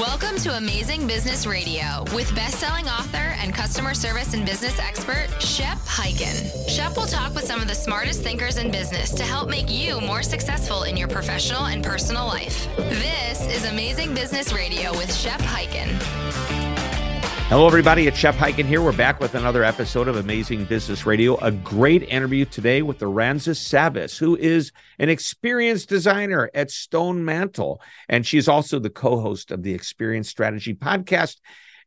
Welcome to Amazing Business Radio with best-selling author and customer service and business expert Shep Hyken. Shep will talk with some of the smartest thinkers in business to help make you more successful in your professional and personal life. This is Amazing Business Radio with Shep Hyken. Hello, everybody. It's Shep Hyken here. We're back with another episode of Amazing Business Radio. A great interview today with Aransas Savas, who is an experienced designer at Stone Mantel. And she's also the co host of the Experience Strategy podcast.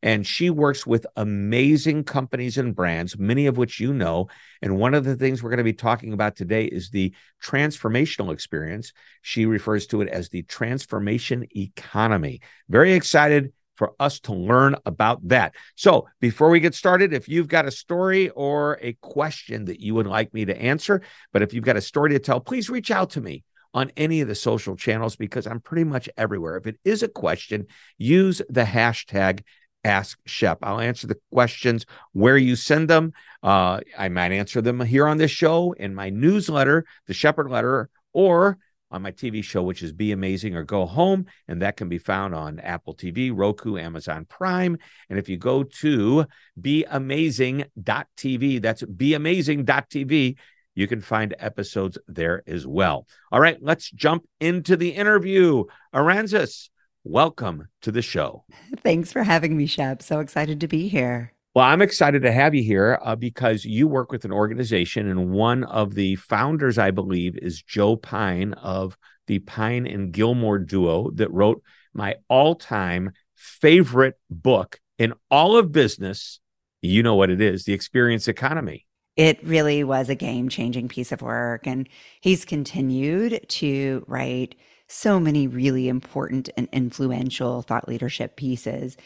And she works with amazing companies and brands, many of which you know. And one of the things we're going to be talking about today is the transformational experience. She refers to it as the transformation economy. Very excited for us to learn about that. So, before we get started, if you've got a story or a question that you would like me to answer, but if you've got a story to tell, please reach out to me on any of the social channels because I'm pretty much everywhere. If it is a question, use the hashtag Ask Shep. I'll answer the questions where you send them. Uh, I might answer them here on this show, in my newsletter, the Shepard Letter, or on my TV show, which is Be Amazing or Go Home. And that can be found on Apple TV, Roku, Amazon Prime. And if you go to beamazing.tv, that's beamazing.tv, you can find episodes there as well. All right, let's jump into the interview. Aransas, welcome to the show. Thanks for having me, Shep. So excited to be here. Well, I'm excited to have you here uh, because you work with an organization, and one of the founders, I believe, is Joe Pine of the Pine and Gilmore duo that wrote my all time favorite book in all of business. You know what it is the experience economy. It really was a game changing piece of work. And he's continued to write so many really important and influential thought leadership pieces.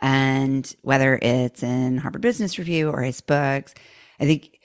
And whether it's in Harvard Business Review or his books, I think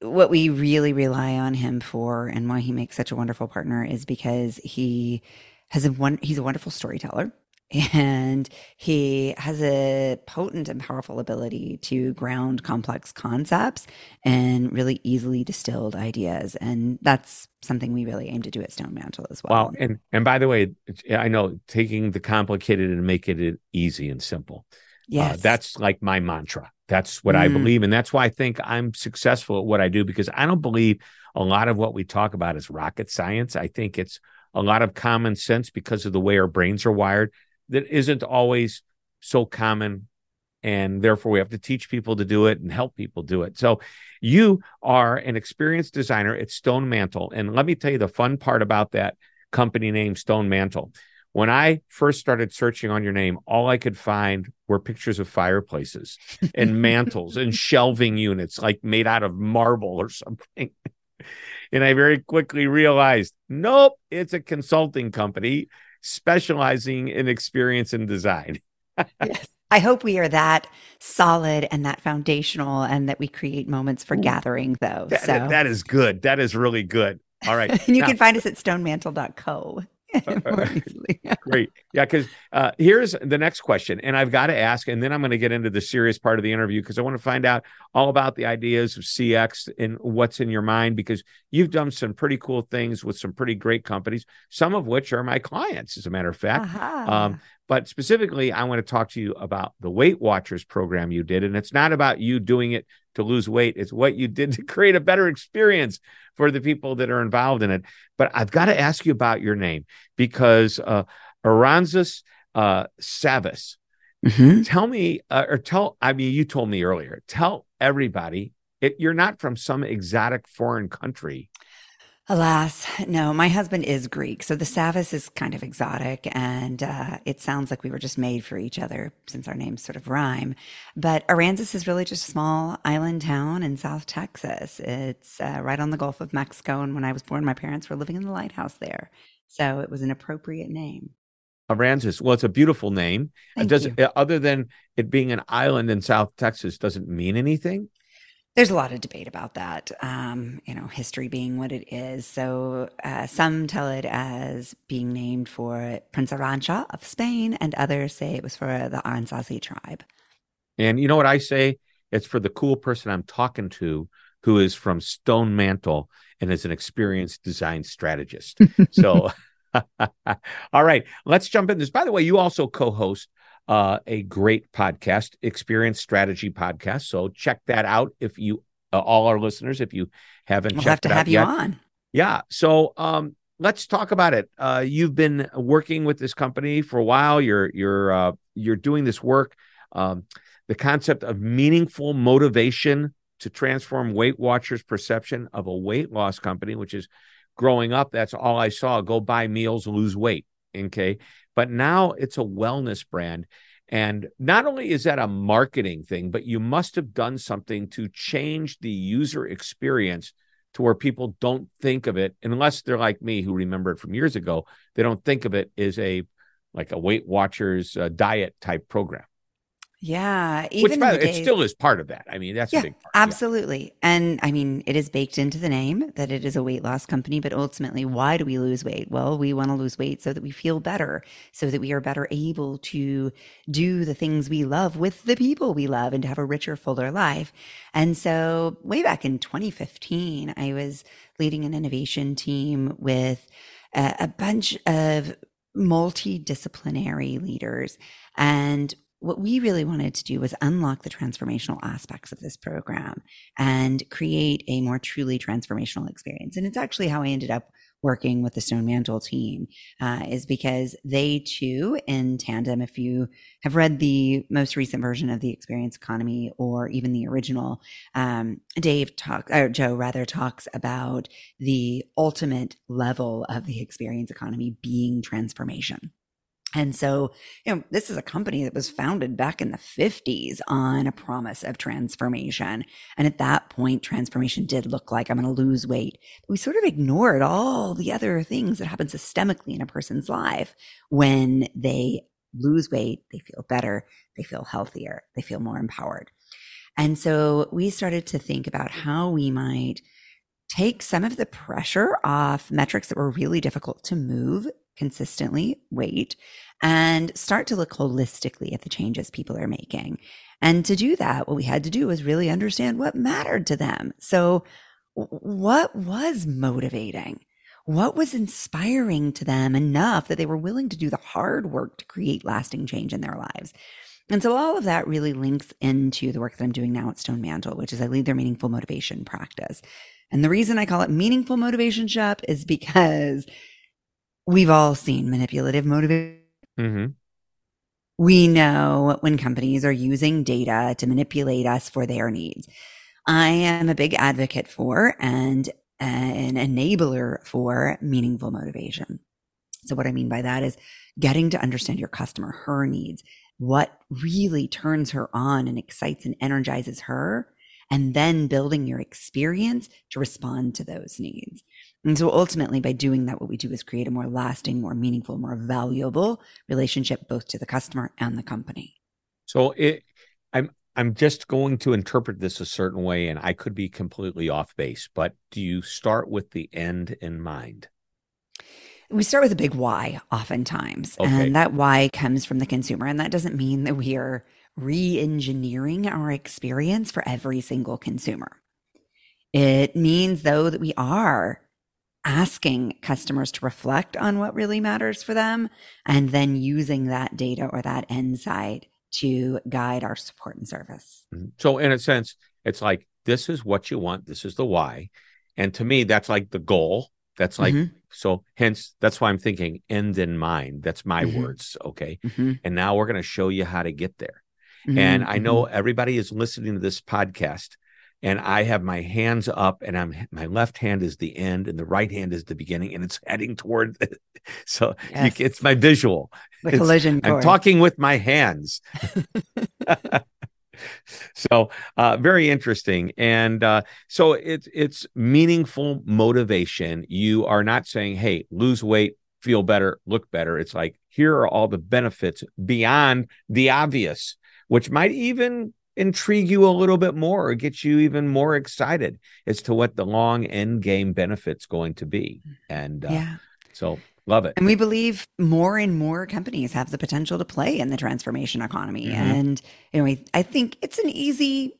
what we really rely on him for and why he makes such a wonderful partner is because he has a one he's a wonderful storyteller and he has a potent and powerful ability to ground complex concepts and really easily distilled ideas. And that's something we really aim to do at stone mantel as well. Well and and by the way i know taking the complicated and making it easy and simple yes. Uh, that's like my mantra. That's what mm. i believe. And that's why i think i'm successful at what i do because i don't believe a lot of what we talk about is rocket science. I think it's a lot of common sense because of the way our brains are wired that isn't always so common and therefore we have to teach people to do it and help people do it. So you are an experienced designer at stone mantel and let me tell you the fun part about that company name stone mantel. When i first started searching on your name all i could find were pictures of fireplaces and mantles and shelving units like made out of marble or something. And i very quickly realized nope it's a consulting company specializing in experience and design. yes. I hope we are that solid and that foundational and that we create moments for Ooh, gathering though. That, so that is good. That is really good. All right. and you now, can find us at stonemantel.co. Great. Yeah, because uh, here's the next question. And I've got to ask, and then I'm going to get into the serious part of the interview because I want to find out all about the ideas of CX and what's in your mind because you've done some pretty cool things with some pretty great companies, some of which are my clients, as a matter of fact. Uh-huh. Um, but specifically, I want to talk to you about the Weight Watchers program you did. And it's not about you doing it to lose weight, it's what you did to create a better experience for the people that are involved in it. But I've got to ask you about your name because uh, Aransas uh, Savas. Mm-hmm. Tell me, uh, or tell, I mean, you told me earlier, tell everybody it, you're not from some exotic foreign country. Alas, no, my husband is Greek. So the Savas is kind of exotic and uh, it sounds like we were just made for each other since our names sort of rhyme. But Aransas is really just a small island town in South Texas. It's uh, right on the Gulf of Mexico. And when I was born, my parents were living in the lighthouse there. So it was an appropriate name. Aransas. Well, it's a beautiful name. Thank does you. other than it being an island in South Texas, doesn't mean anything there's a lot of debate about that. Um, you know, history being what it is. So uh, some tell it as being named for Prince Arantxa of Spain, and others say it was for the Anasazi tribe. And you know what I say? It's for the cool person I'm talking to who is from Stone Mantel and is an experienced design strategist. so, all right, let's jump in this. By the way, you also co-host uh, a great podcast, Experience Strategy Podcast. So check that out if you, uh, all our listeners, if you haven't We'll checked have to it out have you yet. on. Yeah. So um, let's talk about it. Uh, you've been working with this company for a while. You're you're uh, you're doing this work. Um, the concept of meaningful motivation to transform Weight Watchers' perception of a weight loss company, which is growing up. That's all I saw. Go buy meals, lose weight. Okay. But now it's a wellness brand. And not only is that a marketing thing, but you must have done something to change the user experience to where people don't think of it unless they're like me who remember it from years ago they don't think of it as a like a weight watchers uh, diet type program Yeah. which Even by the way, it still is part of that i mean that's yeah, a big part yeah. absolutely. And I mean, it is baked into the name that it is a weight loss company, but ultimately, why do we lose weight? Well, we want to lose weight so that we feel better, so that we are better able to do the things we love with the people we love and to have a richer, fuller life. And so, way back in 2015, I was leading an innovation team with a, a bunch of multidisciplinary leaders. And what we really wanted to do was unlock the transformational aspects of this program and create a more truly transformational experience. And it's actually how I ended up working with the Stone Mantel team, uh, is because they too, in tandem, if you have read the most recent version of the Experience Economy or even the original, um, Dave talk or Joe rather talks about the ultimate level of the Experience Economy being transformation. And so, you know, this is a company that was founded back in the 50s on a promise of transformation. And at that point, transformation did look like I'm going to lose weight. We sort of ignored all the other things that happen systemically in a person's life when they lose weight, they feel better, they feel healthier, they feel more empowered. And so we started to think about how we might take some of the pressure off metrics that were really difficult to move consistently, weight, and start to look holistically at the changes people are making. And to do that, what we had to do was really understand what mattered to them. So, what was motivating? What was inspiring to them enough that they were willing to do the hard work to create lasting change in their lives? And so all of that really links into the work that I'm doing now at Stone Mantel, which is I lead their meaningful motivation practice. And the reason I call it meaningful motivation shop is because we've all seen manipulative motivation. mm-hmm. We know when companies are using data to manipulate us for their needs. I am a big advocate for and an enabler for meaningful motivation. So what I mean by that is getting to understand your customer, her needs, what really turns her on and excites and energizes her, and then building your experience to respond to those needs. And so ultimately, by doing that, what we do is create a more lasting, more meaningful, more valuable relationship, both to the customer and the company. so it i'm i'm just going to interpret this a certain way and i could be completely off base but do you start with the end in mind We start with a big why, oftentimes. Okay. And that why comes from the consumer. And that doesn't mean that we are re engineering our experience for every single consumer. It means, though, that we are asking customers to reflect on what really matters for them and then using that data or that insight to guide our support and service. Mhm. So, in a sense, it's like this is what you want, this is the why. And to me, that's like the goal. That's like, Mhm. so hence, that's why I'm thinking end in mind. That's my Mhm. words. Okay. Mhm. And now we're going to show you how to get there. And I know everybody is listening to this podcast, and I have my hands up, and I'm my left hand is the end, and the right hand is the beginning, and it's heading toward. so you, it's my visual. the it's- collision I'm talking with my hands. so uh, very interesting, and uh, so it's it's meaningful motivation. You are not saying, "Hey, lose weight, feel better, look better." It's like here are all the benefits beyond the obvious, which might even intrigue you a little bit more or get you even more excited as to what the long end game benefits going to be. And uh, yeah. so love it. And we believe more and more companies have the potential to play in the transformation economy. Mhm. And anyway, I think it's an easy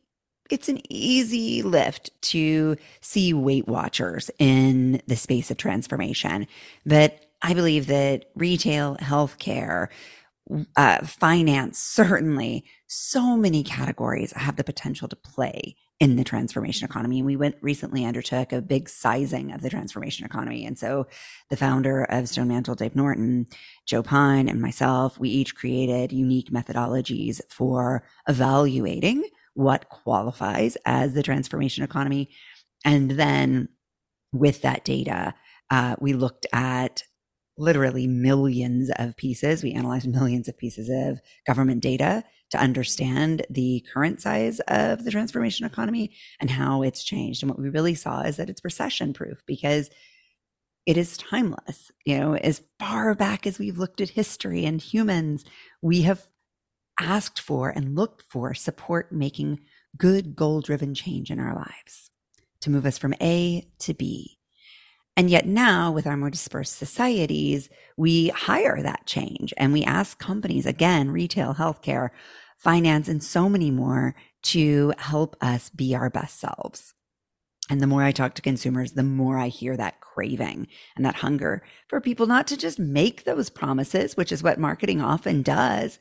it's an easy lift to see Weight Watchers in the space of transformation. But I believe that retail, healthcare, uh, finance, certainly so many categories have the potential to play in the transformation economy. And we went recently undertook a big sizing of the transformation economy. And so the founder of Stone Mantel, Dave Norton, Joe Pine, and myself, we each created unique methodologies for evaluating what qualifies as the transformation economy. And then with that data, uh, we looked at literally millions of pieces. We analyzed millions of pieces of government data to understand the current size of the transformation economy and how it's changed. And what we really saw is that it's recession proof because it is timeless. You know, as far back as we've looked at history and humans, we have asked for and looked for support making good goal driven change in our lives to move us from A to B. And yet now with our more dispersed societies, we hire that change and we ask companies again, retail, healthcare, finance, and so many more to help us be our best selves. And the more I talk to consumers, the more I hear that craving and that hunger for people not to just make those promises, which is what marketing often does,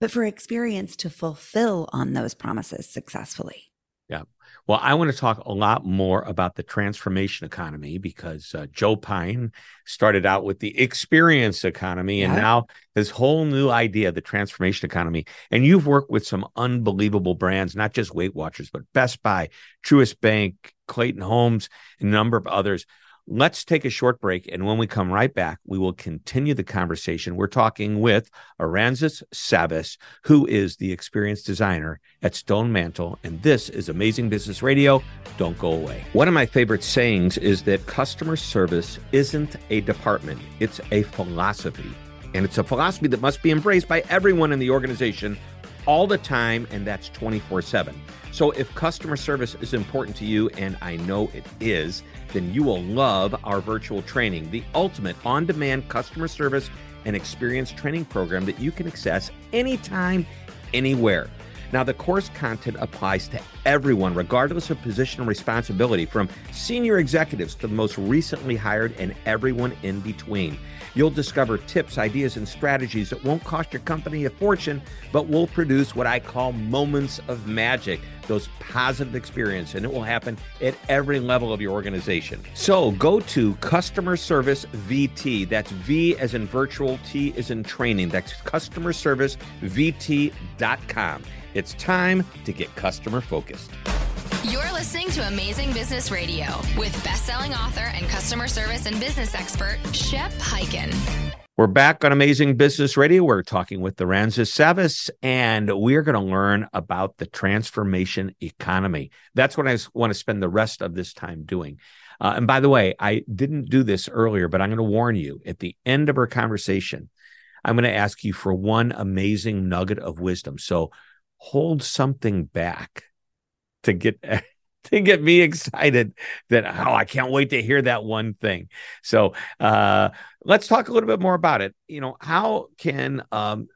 but for experience to fulfill on those promises successfully. Well, I want to talk a lot more about the transformation economy because uh, Joe Pine started out with the experience economy and yeah. now this whole new idea, the transformation economy. And you've worked with some unbelievable brands, not just Weight Watchers, but Best Buy, Truist Bank, Clayton Homes, and a number of others. Let's take a short break. And when we come right back, we will continue the conversation. We're talking with Aransas Savas, who is the experienced designer at Stone Mantel. And this is Amazing Business Radio. Don't go away. One of my favorite sayings is that customer service isn't a department, it's a philosophy. And it's a philosophy that must be embraced by everyone in the organization all the time, and that's 24 7. So if customer service is important to you, and I know it is, then you will love our virtual training, the ultimate on demand customer service and experience training program that you can access anytime, anywhere. Now, the course content applies to everyone, regardless of position and responsibility, from senior executives to the most recently hired and everyone in between. You'll discover tips, ideas, and strategies that won't cost your company a fortune, but will produce what I call moments of magic, those positive experiences, and it will happen at every level of your organization. So go to Customer Service VT. That's V as in virtual, T as in training. That's customer service customerservicevt.com. It's time to get customer focused. You're listening to Amazing Business Radio with best-selling author and customer service and business expert Shep Hyken. We're back on Amazing Business Radio. We're talking with the Aransas Savas, and we're going to learn about the transformation economy. That's what I want to spend the rest of this time doing. Uh, and by the way, I didn't do this earlier, but I'm going to warn you at the end of our conversation, I'm going to ask you for one amazing nugget of wisdom. So hold something back to get to get me excited that oh I can't wait to hear that one thing. So uh let's talk a little bit more about it. You know, how can um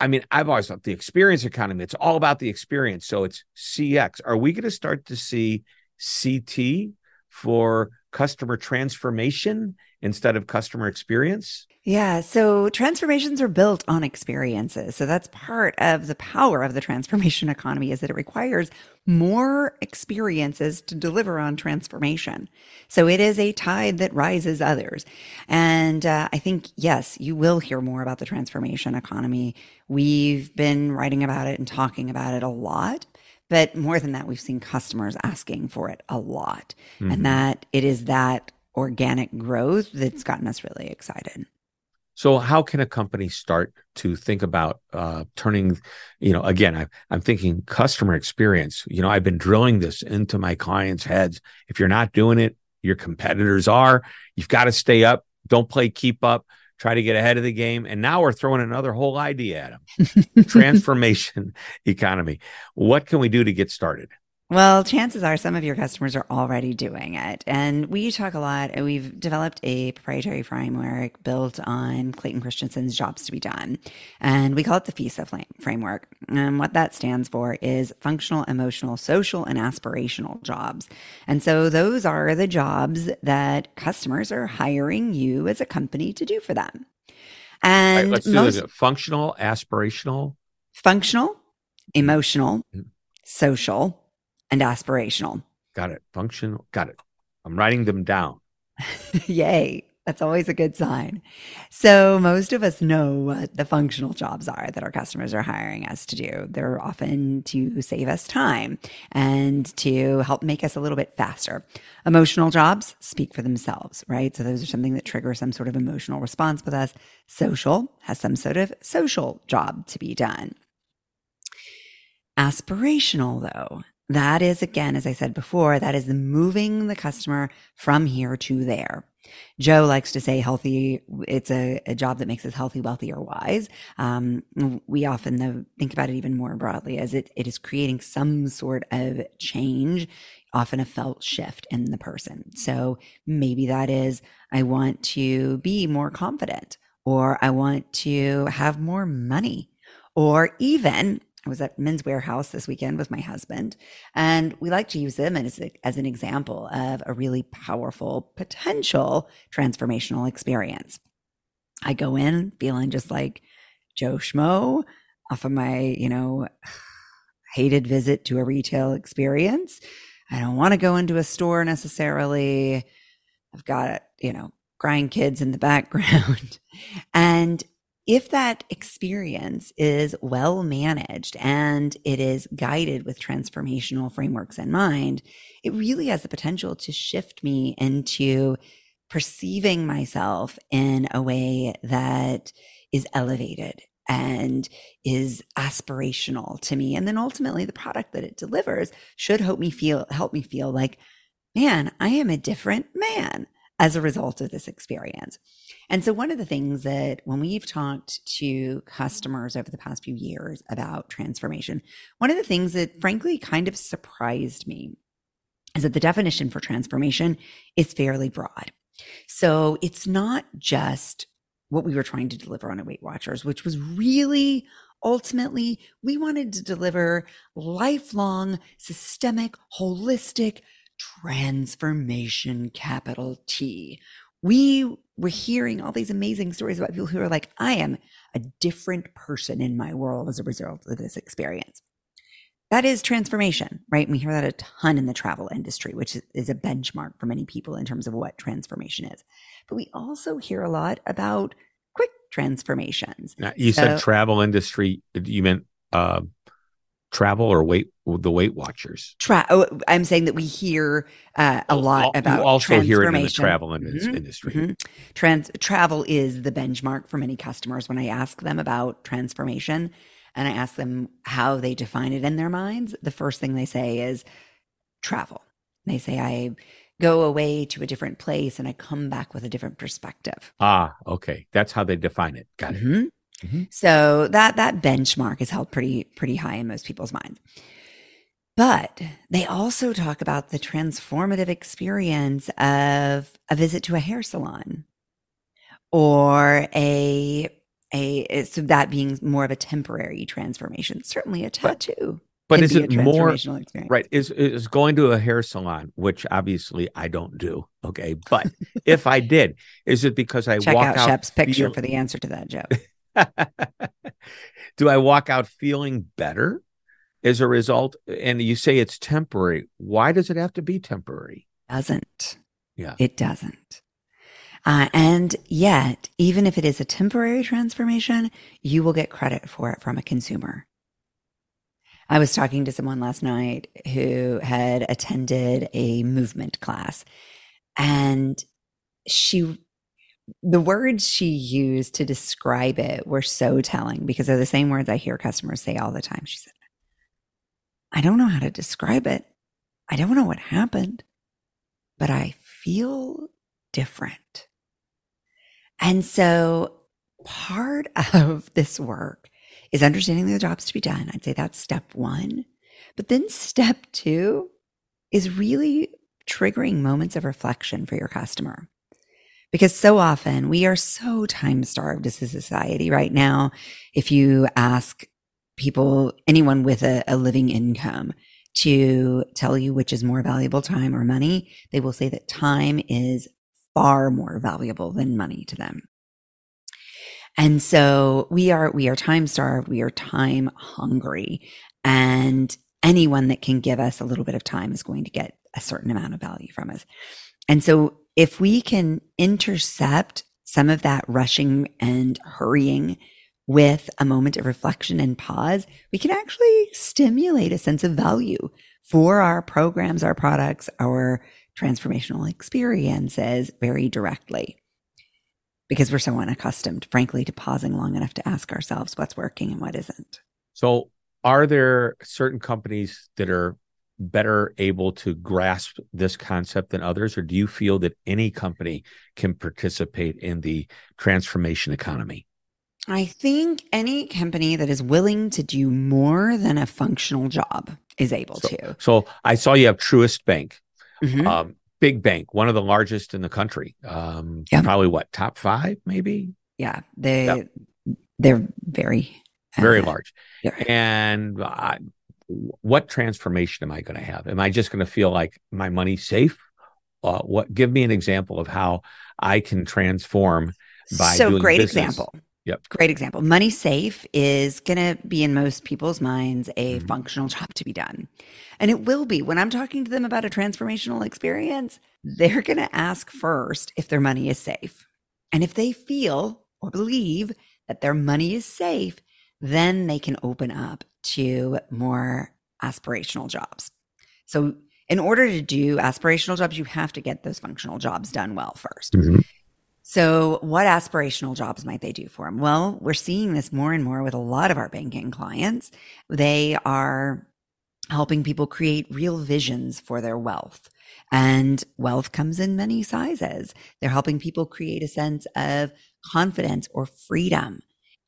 I mean, I've always thought the experience economy, it's all about the experience. So it's CX. Are we going to start to see CT for customer transformation instead of customer experience? Yeah. So transformations are built on experiences. So that's part of the power of the transformation economy is that it requires more experiences to deliver on transformation. So it is a tide that rises others. And uh, I think, yes, you will hear more about the transformation economy. We've been writing about it and talking about it a lot. But more than that, we've seen customers asking for it a lot. Mm-hmm. And that it is that organic growth that's gotten us really excited. So, how can a company start to think about uh, turning, you know, again, I, I'm thinking customer experience. You know, I've been drilling this into my clients' heads. If you're not doing it, your competitors are. You've got to stay up. Don't play keep up. Try to get ahead of the game. And now we're throwing another whole idea at them transformation economy. What can we do to get started? Well, chances are some of your customers are already doing it. And we talk a lot, and we've developed a proprietary framework built on Clayton Christensen's Jobs to be Done. And we call it the FESA framework. And what that stands for is functional, emotional, social, and aspirational jobs. And so those are the jobs that customers are hiring you as a company to do for them. And right, let's do most this. Functional, aspirational. functional, emotional, Mhm. social, and aspirational. Got it. Functional. Got it. I'm writing them down. Yay. That's always a good sign. So, most of us know what the functional jobs are that our customers are hiring us to do. They're often to save us time and to help make us a little bit faster. Emotional jobs speak for themselves, right? So, those are something that trigger some sort of emotional response with us. Social has some sort of social job to be done. Aspirational, though, that is again, as I said before, that is moving the customer from here to there. Joe likes to say healthy, it's a, a job that makes us healthy, wealthy, or wise. Um, we often think about it even more broadly as it, it is creating some sort of change, often a felt shift in the person. So maybe that is, I want to be more confident, or I want to have more money, or even I was at Men's Wearhouse this weekend with my husband, and we like to use them as, a, as an example of a really powerful potential transformational experience. I go in feeling just like Joe Schmo off of my, you know, hated visit to a retail experience. I don't want to go into a store necessarily. I've got, you know, crying grandkids in the background. and if that experience is well managed and it is guided with transformational frameworks in mind, it really has the potential to shift me into perceiving myself in a way that is elevated and is aspirational to me. And then ultimately the product that it delivers should help me feel help me feel like man i am a different man as a result of this experience and so, one of the things that when we've talked to customers over the past few years about transformation, one of the things that frankly kind of surprised me is that the definition for transformation is fairly broad. So, it's not just what we were trying to deliver on a Weight Watchers, which was really ultimately we wanted to deliver lifelong, systemic, holistic transformation, capital T. We we're hearing all these amazing stories about people who are like, I am a different person in my world as a result of this experience. That is transformation, right? And we hear that a ton in the travel industry, which is a benchmark for many people in terms of what transformation is. But we also hear a lot about quick transformations. Now, you so, said travel industry. You meant uh, travel or weight the Weight Watchers? Tra- oh, I'm saying that we hear uh, a lot about you also hear it in the travel mm-hmm. industry. Mm-hmm. Trans- travel is the benchmark for many customers. When I ask them about transformation and I ask them how they define it in their minds, the first thing they say is travel. They say I go away to a different place and I come back with a different perspective. Ah, okay, that's how they define it. Got it. Mm-hmm. Mm-hmm. So that that benchmark is held pretty pretty high in most people's minds. But they also talk about the transformative experience of a visit to a hair salon or a a so that being more of a temporary transformation. Certainly a tattoo. But, but is it more right? Is is going to a hair salon, which obviously I don't do. Okay, but if I did, is it because I check walk out, out Shep's picture feel... for the answer to that, Joe? do I walk out feeling better? as a result? And you say it's temporary. Why does it have to be temporary? Doesn't. Yeah. It doesn't. Uh, and yet even if it is a temporary transformation you will get credit for it from a consumer. I was talking to someone last night who had attended a movement class and she the words she used to describe it were so telling because they're the same words I hear customers say all the time. She said, I don't know how to describe it. I don't know what happened, but I feel different. And so part of this work is understanding the jobs to be done. I'd say that's step one. But then step two is really triggering moments of reflection for your customer. Because so often we are so time starved as a society right now. If you ask people, anyone with a, a living income, to tell you which is more valuable, time or money, they will say that time is far more valuable than money to them. And so we are, we are time starved. We are time hungry and anyone that can give us a little bit of time is going to get a certain amount of value from us. And so if we can intercept some of that rushing and hurrying with a moment of reflection and pause, we can actually stimulate a sense of value for our programs, our products, our transformational experiences very directly. Because we're so unaccustomed, frankly, to pausing long enough to ask ourselves what's working and what isn't. So, are there certain companies that are better able to grasp this concept than others, or do you feel that any company can participate in the transformation economy? I think any company that is willing to do more than a functional job is able so, to. So I saw you have Truist Bank, mm-hmm. um, big bank, one of the largest in the country. Um, yep. Probably what top five, maybe. Yeah, they yep. they're very very uh, large. And uh, what transformation am I going to have? Am I just going to feel like my money's safe? Uh, what? Give me an example of how I can transform by so great business. example. Yep. Great example. Money safe is going to be in most people's minds a mm-hmm. functional job to be done. And it will be. When I'm talking to them about a transformational experience, they're going to ask first if their money is safe. And if they feel or believe that their money is safe, then they can open up to more aspirational jobs. So, in order to do aspirational jobs, you have to get those functional jobs done well 1st mm-hmm. So, what aspirational jobs might they do for them? Well, we're seeing this more and more with a lot of our banking clients. They are helping people create real visions for their wealth. And wealth comes in many sizes. They're helping people create a sense of confidence or freedom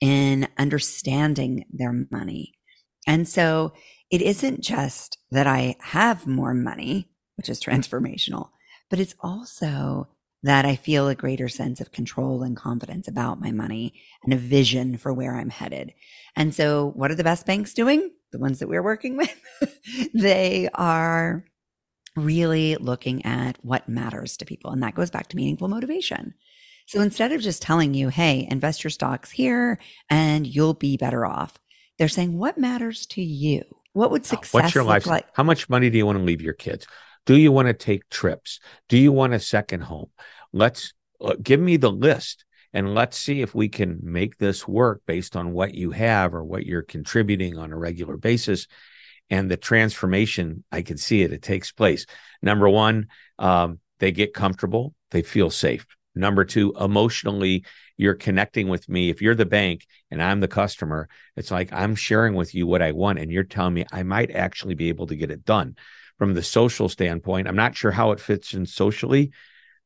in understanding their money. And so it isn't just that I have more money, which is transformational, but it's also that I feel a greater sense of control and confidence about my money and a vision for where I'm headed. And so what are the best banks doing? The ones that we're working with, they are really looking at what matters to people. And that goes back to meaningful motivation. So instead of just telling you, hey, invest your stocks here and you'll be better off, they're saying, what matters to you? What would success What's your life like? How much money do you want to leave your kids? Do you want to take trips? Do you want a second home? Let's uh, give me the list and let's see if we can make this work based on what you have or what you're contributing on a regular basis. And the transformation, I can see it, it takes place. Number one, um, they get comfortable, they feel safe. Number two, emotionally, you're connecting with me. If you're the bank and I'm the customer, it's like I'm sharing with you what I want, and you're telling me I might actually be able to get it done. From the social standpoint, I'm not sure how it fits in socially,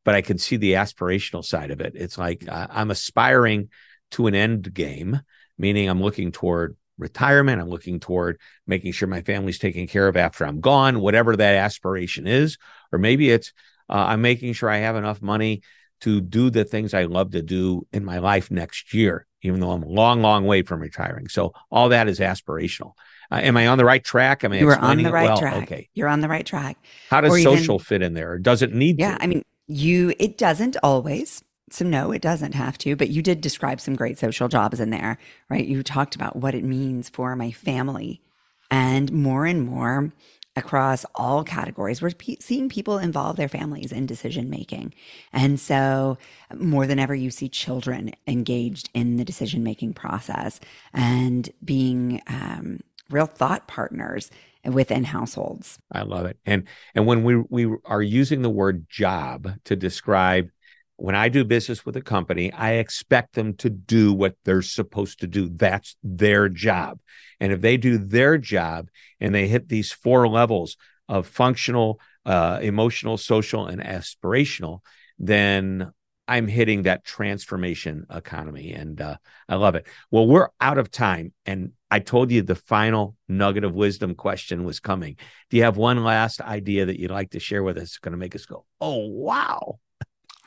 but I can see the aspirational side of it. It's like uh, I'm aspiring to an end game, meaning I'm looking toward retirement. I'm looking toward making sure my family's taken care of after I'm gone, whatever that aspiration is. Or maybe it's uh, I'm making sure I have enough money to do the things I love to do in my life next year, even though I'm a long, long way from retiring. So all that is aspirational. Uh, am I on the right track? Am I you are on the right well? track. Okay, you're on the right track. How does or social even, fit in there? Or does it need? Yeah, to? I mean, you. It doesn't always. So no, it doesn't have to. But you did describe some great social jobs in there, right? You talked about what it means for my family, and more and more across all categories. We're pe- seeing people involve their families in decision making. And so, more than ever, you see children engaged in the decision making process and being um, real thought partners within households. I love it. And and when we we are using the word job to describe when I do business with a company, I expect them to do what they're supposed to do. That's their job. And if they do their job and they hit these four levels of functional, uh, emotional, social, and aspirational, then I'm hitting that transformation economy. And uh, I love it. Well, we're out of time. And I told you the final nugget of wisdom question was coming. Do you have one last idea that you'd like to share with us? It's going to make us go, oh, wow.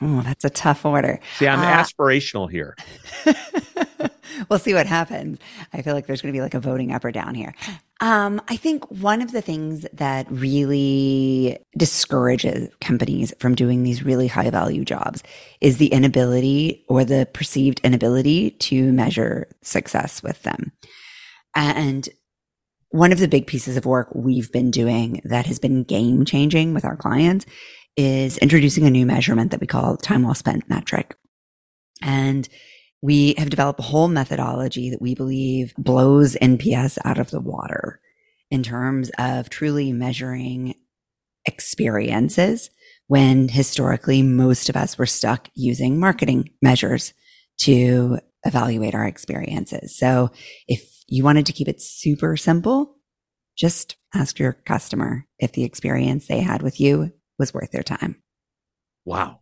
Oh, that's a tough order. See, I'm uh, aspirational here. we'll see what happens. I feel like there's going to be like a voting up or down here. Um, I think one of the things that really discourages companies from doing these really high value jobs is the inability or the perceived inability to measure success with them. And one of the big pieces of work we've been doing that has been game changing with our clients is introducing a new measurement that we call time well spent metric. And we have developed a whole methodology that we believe blows NPS out of the water in terms of truly measuring experiences when historically most of us were stuck using marketing measures to evaluate our experiences. So if you wanted to keep it super simple, just ask your customer if the experience they had with you was worth their time. Wow.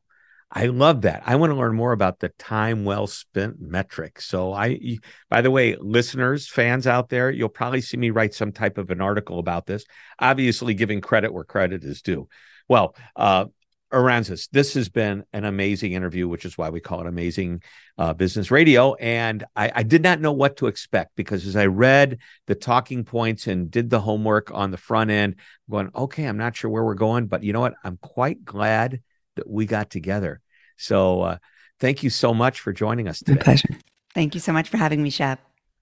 I love that. I want to learn more about the time well spent metric. So I by the way, listeners, fans out there, you'll probably see me write some type of an article about this, obviously giving credit where credit is due. Well, uh Aransas, this has been an amazing interview, which is why we call it Amazing uh, Business Radio. And I, I, did not know what to expect because as I read the talking points and did the homework on the front end, I'm going, okay, I'm not sure where we're going, but you know what? I'm quite glad that we got together. So uh, thank you so much for joining us today. My pleasure. Thank you so much for having me, Shep.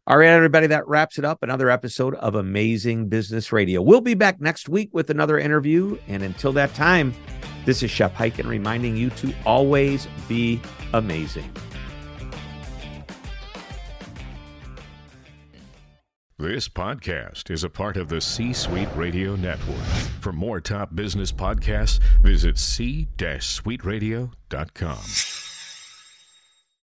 All right, everybody, that wraps it up. Another episode of Amazing Business Radio. We'll be back next week with another interview. And until that time, this is Shep Hyken reminding you to always be amazing. This podcast is a part of the C Suite Radio Network. For more top business podcasts, visit c-suiteradio.com.